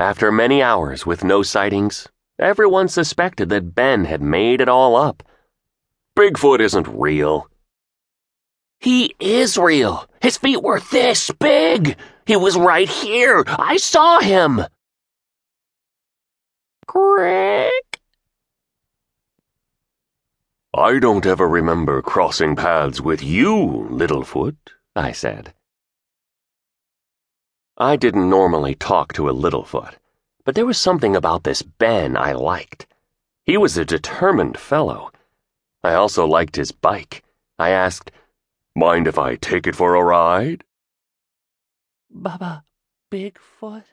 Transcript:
After many hours with no sightings, everyone suspected that Ben had made it all up. Bigfoot isn't real. He is real. His feet were this big. He was right here. I saw him. Crick. I don't ever remember crossing paths with you, Littlefoot, I said. I didn't normally talk to a Littlefoot, but there was something about this Ben I liked. He was a determined fellow. I also liked his bike. I asked, Mind if I take it for a ride? Baba, Bigfoot?